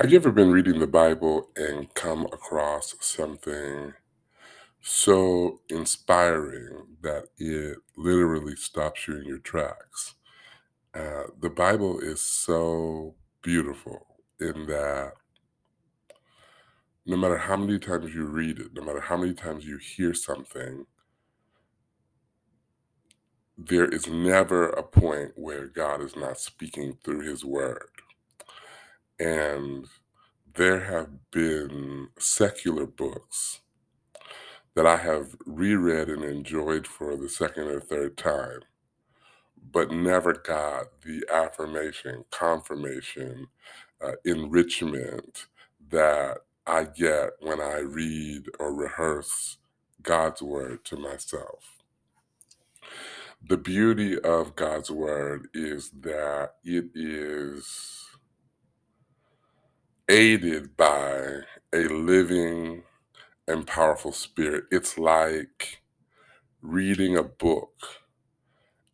Have you ever been reading the Bible and come across something so inspiring that it literally stops you in your tracks? Uh, the Bible is so beautiful in that no matter how many times you read it, no matter how many times you hear something, there is never a point where God is not speaking through his word. And there have been secular books that I have reread and enjoyed for the second or third time, but never got the affirmation, confirmation, uh, enrichment that I get when I read or rehearse God's word to myself. The beauty of God's word is that it is aided by a living and powerful spirit. It's like reading a book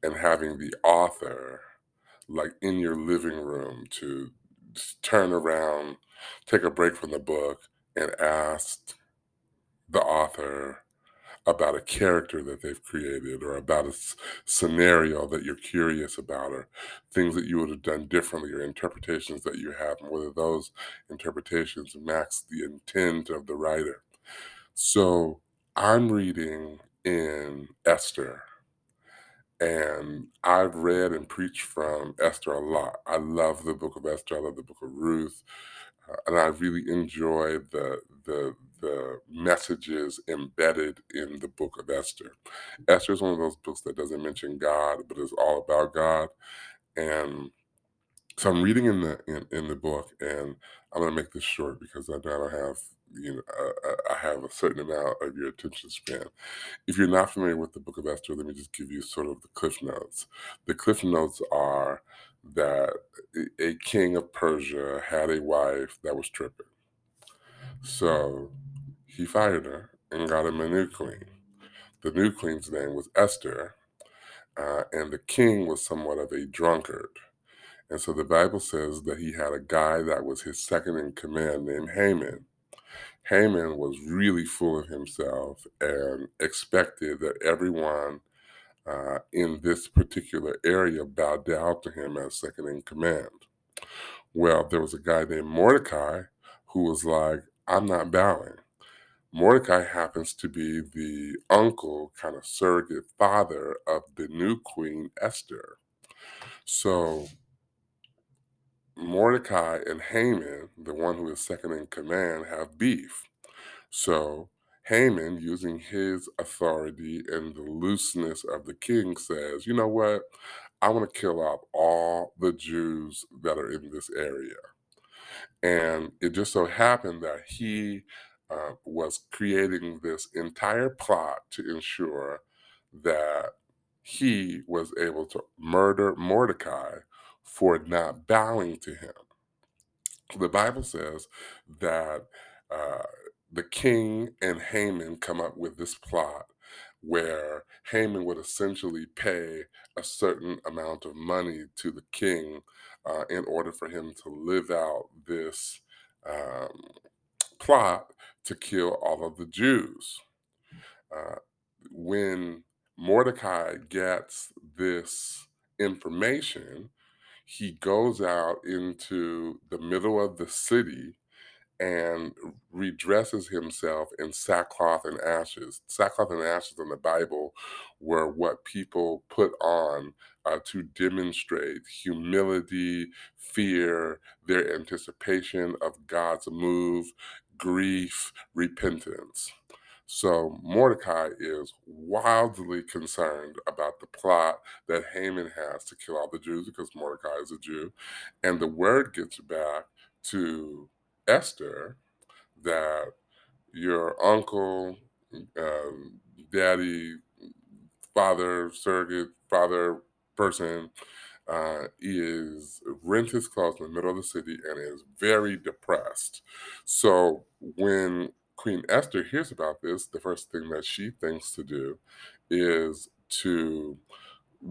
and having the author like in your living room to turn around, take a break from the book and ask the author about a character that they've created or about a s- scenario that you're curious about or things that you would have done differently or interpretations that you have and whether those interpretations match the intent of the writer. So I'm reading in Esther and I've read and preached from Esther a lot. I love the book of Esther. I love the book of Ruth, uh, and I really enjoy the the the messages embedded in the book of Esther. Esther is one of those books that doesn't mention God, but is all about God. And so I'm reading in the in, in the book, and I'm gonna make this short because I don't have you know I, I I have a certain amount of your attention span. If you're not familiar with the Book of Esther, let me just give you sort of the cliff notes. The cliff notes are that a king of Persia had a wife that was tripping, so he fired her and got him a new queen. The new queen's name was Esther, uh, and the king was somewhat of a drunkard. And so the Bible says that he had a guy that was his second in command named Haman. Haman was really full of himself and expected that everyone uh, in this particular area bowed down to him as second in command. Well, there was a guy named Mordecai who was like, I'm not bowing. Mordecai happens to be the uncle, kind of surrogate father of the new queen, Esther. So Mordecai and Haman, the one who is second in command, have beef. So Haman, using his authority and the looseness of the king, says, You know what? I want to kill off all the Jews that are in this area. And it just so happened that he uh, was creating this entire plot to ensure that he was able to murder Mordecai for not bowing to him. The Bible says that uh, the king and Haman come up with this plot where Haman would essentially pay a certain amount of money to the king uh, in order for him to live out this um, plot to kill all of the Jews. Uh, when Mordecai gets this information, he goes out into the middle of the city and redresses himself in sackcloth and ashes. Sackcloth and ashes in the Bible were what people put on uh, to demonstrate humility, fear, their anticipation of God's move, grief, repentance. So Mordecai is wildly concerned about the plot that Haman has to kill all the Jews because Mordecai is a Jew. And the word gets back to Esther that your uncle, um, daddy, father, surrogate father person uh, is rent his clothes in the middle of the city and is very depressed. So when Queen Esther hears about this, the first thing that she thinks to do is to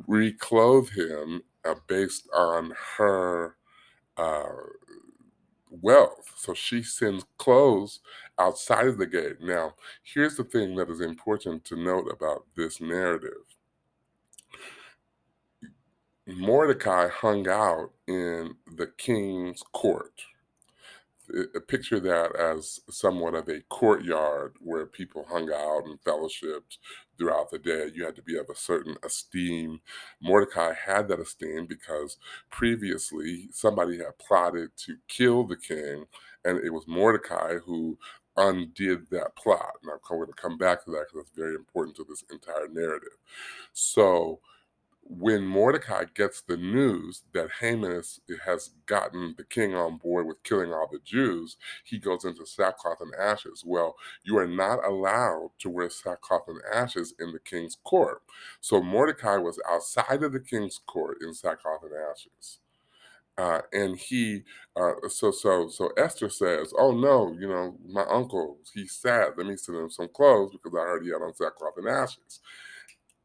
reclothe him uh, based on her uh, wealth. So she sends clothes outside of the gate. Now, here's the thing that is important to note about this narrative Mordecai hung out in the king's court. Picture that as somewhat of a courtyard where people hung out and fellowshipped throughout the day. You had to be of a certain esteem. Mordecai had that esteem because previously somebody had plotted to kill the king, and it was Mordecai who undid that plot. Now, I'm going to come back to that because that's very important to this entire narrative. So, when Mordecai gets the news that Haman has gotten the king on board with killing all the Jews, he goes into sackcloth and ashes. Well, you are not allowed to wear sackcloth and ashes in the king's court. So Mordecai was outside of the king's court in sackcloth and ashes. Uh, and he, uh, so so so Esther says, "Oh no, you know my uncle, he's sad. Let me send him some clothes because I already had on sackcloth and ashes."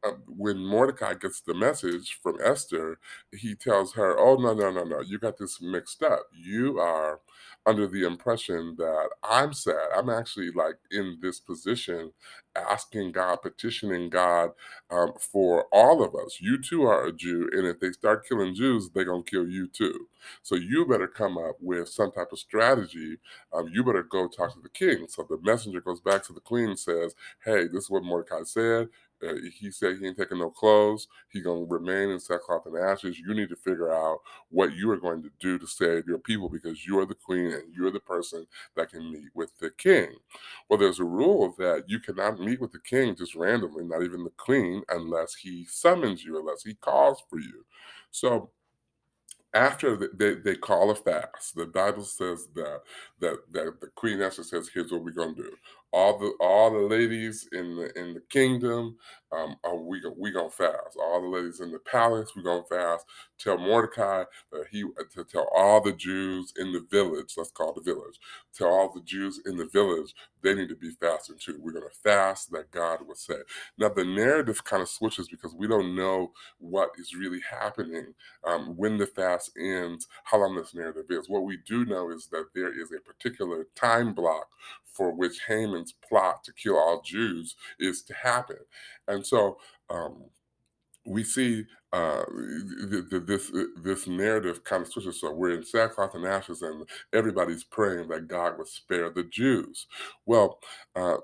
Uh, when Mordecai gets the message from Esther, he tells her, "Oh no, no, no, no! You got this mixed up. You are under the impression that I'm sad. I'm actually like in this position, asking God, petitioning God um, for all of us. You too are a Jew, and if they start killing Jews, they're gonna kill you too. So you better come up with some type of strategy. Um, you better go talk to the king." So the messenger goes back to the queen and says, "Hey, this is what Mordecai said." Uh, he said he ain't taking no clothes. He gonna remain in sackcloth and ashes. You need to figure out what you are going to do to save your people because you are the queen and you're the person that can meet with the king. Well, there's a rule that you cannot meet with the king just randomly, not even the queen, unless he summons you, unless he calls for you. So after they, they call a fast, the Bible says that that that the Queen Esther says, "Here's what we're gonna do all the all the ladies in the in the kingdom um are we we gonna fast. All the ladies in the palace we gonna fast. Tell mordecai that he to tell all the jews in the village let's call the village tell all the jews in the village they need to be fasting too. We're gonna fast that god would say now the narrative kind of switches because we don't know what is really happening um, when the fast ends how long this narrative is. What we do know is that there is a particular time block for which Haman's plot to kill all Jews is to happen. And so um, we see uh, th- th- this this narrative kind of switches. So we're in sackcloth and ashes, and everybody's praying that God would spare the Jews. Well, uh,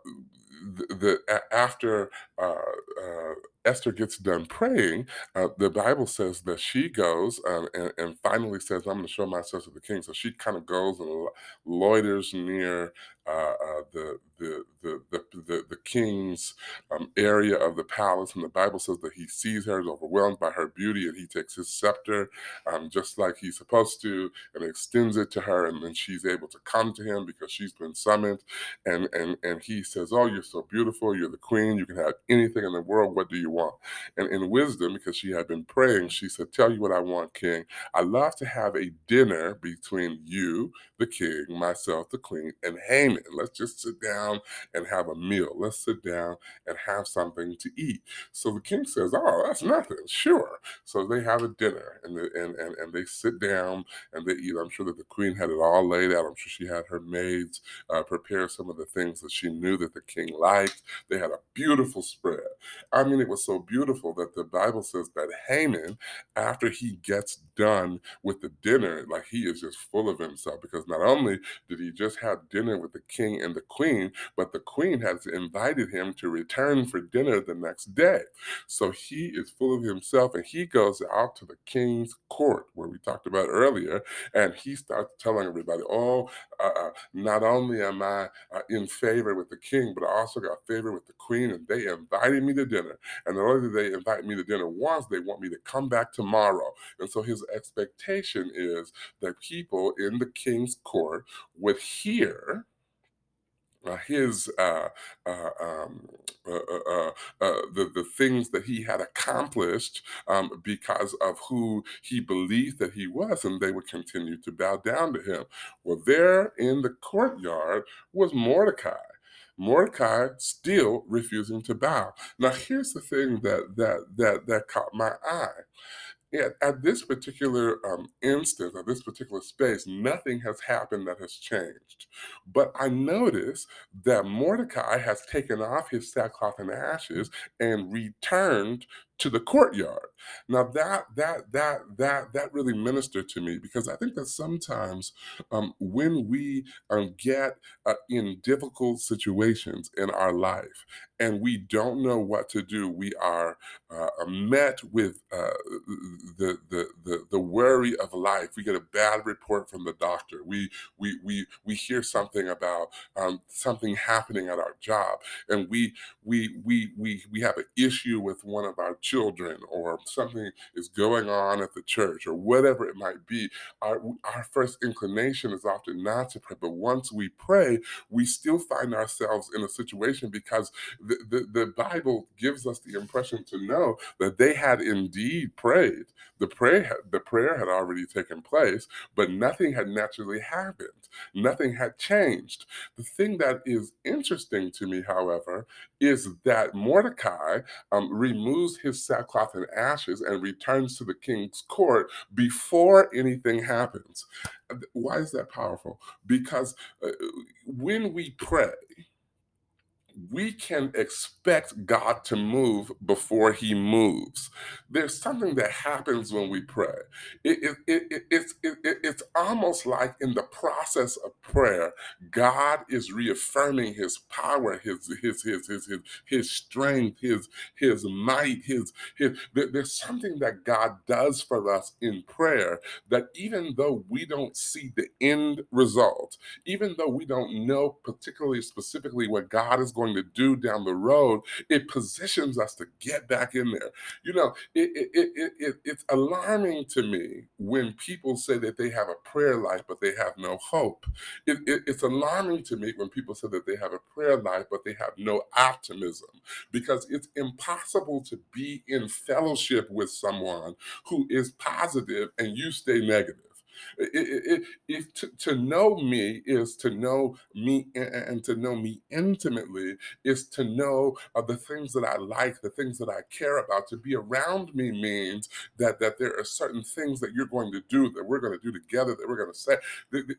the, the after uh, uh, Esther gets done praying, uh, the Bible says that she goes um, and, and, finally says, "I'm going to show myself to the king." So she kind of goes and loiters near uh, uh, the, the, the the the the king's um, area of the palace, and the Bible says that he sees her, is overwhelmed by her beauty, and he takes his scepter, um, just like he's supposed to, and extends it to her, and then she's able to come to him because she's been summoned, and and and he says, "Oh, you're so beautiful. You're the queen. You can have anything in the world. What do you want?" And in wisdom, because she had been praying, she said, "Tell you what I want, King. I love to have a dinner between you, the king, myself, the queen, and Haman. Let's just sit down and have a meal. Let's sit down and have something to eat." So the king says, "Oh, that's nothing. Sure." So they have a dinner, and the, and, and and they sit down and they eat. I'm sure that the queen had it all laid out. I'm sure she had her maids uh, prepare some of the things that she knew that the king liked. They had a beautiful spread. I mean, it was so beautiful that the Bible says that Haman, after he gets done with the dinner, like he is just full of himself because not only did he just have dinner with the king and the queen, but the queen has invited him to return for dinner the next day. So he is full of himself and he goes out to the king's court, where we talked about earlier, and he starts telling everybody, Oh, uh, uh not only am I uh, in favor with the king, but also got favor with the queen, and they invited me to dinner. And not only did they invite me to dinner once, they want me to come back tomorrow. And so his expectation is that people in the king's court would hear uh, his uh, uh, um, uh, uh, uh, the the things that he had accomplished um, because of who he believed that he was, and they would continue to bow down to him. Well, there in the courtyard was Mordecai. Mordecai still refusing to bow. Now, here's the thing that that that that caught my eye at, at this particular um, instance, at this particular space, nothing has happened that has changed. But I notice that Mordecai has taken off his sackcloth and ashes and returned to the courtyard. Now that that that that that really ministered to me because I think that sometimes um, when we um, get uh, in difficult situations in our life and we don't know what to do, we are uh, met with uh, the, the the the worry of life. We get a bad report from the doctor. We we we we hear something about um, something happening at our job, and we we we we we have an issue with one of our children, or something is going on at the church, or whatever it might be. Our our first inclination is often not to pray, but once we pray, we still find ourselves in a situation because the, the, the Bible gives us the impression to know that they had indeed prayed. The prayer, the prayer had already taken place, but nothing had naturally happened. Nothing had changed. The thing that is interesting to me, however, is that Mordecai um, removes his sackcloth and ashes and returns to the king's court before anything happens. Why is that powerful? Because uh, when we pray, we can expect God to move before he moves. There's something that happens when we pray. It, it, it, it it's, it's almost like in the process of prayer, God is reaffirming his power, his, his, his, his, his, his strength, his, his might, his, his, there's something that God does for us in prayer that even though we don't see the end result, even though we don't know particularly specifically what God is going to do down the road, it positions us to get back in there. You know, it, it, it, it, it's alarming to me when people say that they have a prayer life, but they have no hope. It, it, it's alarming to me when people say that they have a prayer life, but they have no optimism, because it's impossible to be in fellowship with someone who is positive and you stay negative. To, to know me is to know me and to know me intimately is to know uh, the things that I like, the things that I care about. To be around me means that that there are certain things that you're going to do that we're going to do together that we're going to say.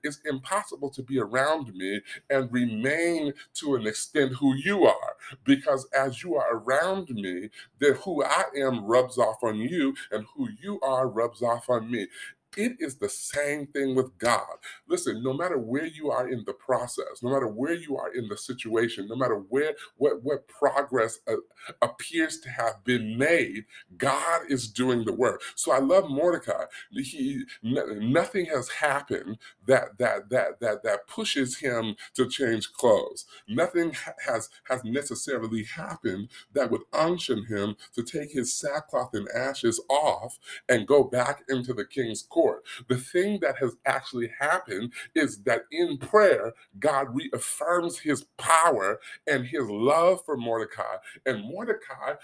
It's impossible to be around me and remain to an extent who you are because as you are around me, then who I am rubs off on you and who you are rubs off on me. It is the same thing with God. Listen, no matter where you are in the process, no matter where you are in the situation, no matter where what what progress uh, appears to have been made, God is doing the work. So I love Mordecai. He n- nothing has happened that that that that that pushes him to change clothes. Nothing ha- has has necessarily happened that would unction him to take his sackcloth and ashes off and go back into the king's court The thing that has actually happened is that in prayer, God reaffirms his power and his love for Mordecai. And Mordecai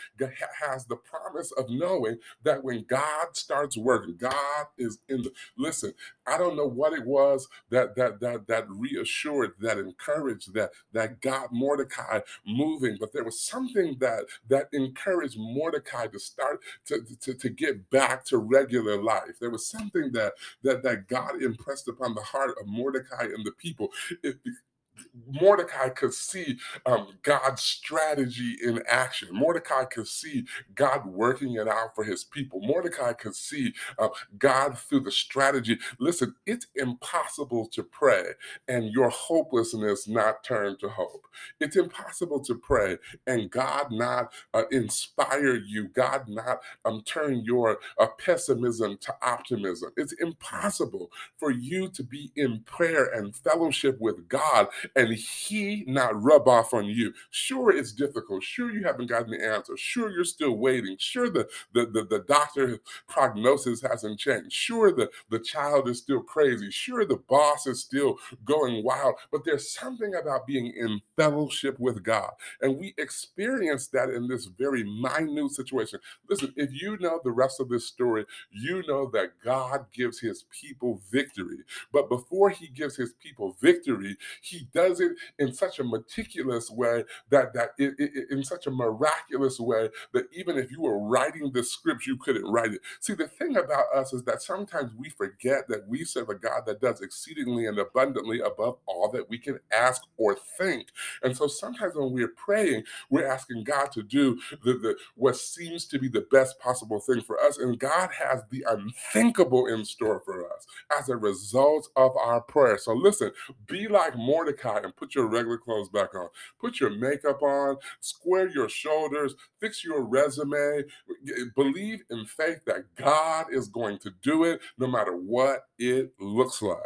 has the promise of knowing that when God starts working, God is in the listen. I don't know what it was that that that that reassured, that encouraged, that that got Mordecai moving, but there was something that that encouraged Mordecai to start to, to, to get back to regular life. There was something that that that God impressed upon the heart of Mordecai and the people. It, Mordecai could see um, God's strategy in action. Mordecai could see God working it out for his people. Mordecai could see uh, God through the strategy. Listen, it's impossible to pray and your hopelessness not turn to hope. It's impossible to pray and God not uh, inspire you, God not um, turn your uh, pessimism to optimism. It's impossible for you to be in prayer and fellowship with God and he not rub off on you. Sure, it's difficult. Sure, you haven't gotten the answer. Sure, you're still waiting. Sure, the, the, the, the doctor prognosis hasn't changed. Sure, the, the child is still crazy. Sure, the boss is still going wild. But there's something about being in fellowship with God. And we experience that in this very minute situation. Listen, if you know the rest of this story, you know that God gives his people victory. But before he gives his people victory, he does it in such a meticulous way that that it, it- in such a miraculous way that even if you were writing the script, you couldn't write it. See, the thing about us is that sometimes we forget that we serve a God that does exceedingly and abundantly above all that we can ask or think. And so sometimes when we're praying, we're asking God to do the, the what seems to be the best possible thing for us. And God has the unthinkable in store for us as a result of our prayer. So listen, be like Mordecai and put your regular clothes back on. Put your makeup on, square your shoulders, fix your resume, believe in faith that God is going to do it no matter what it looks like.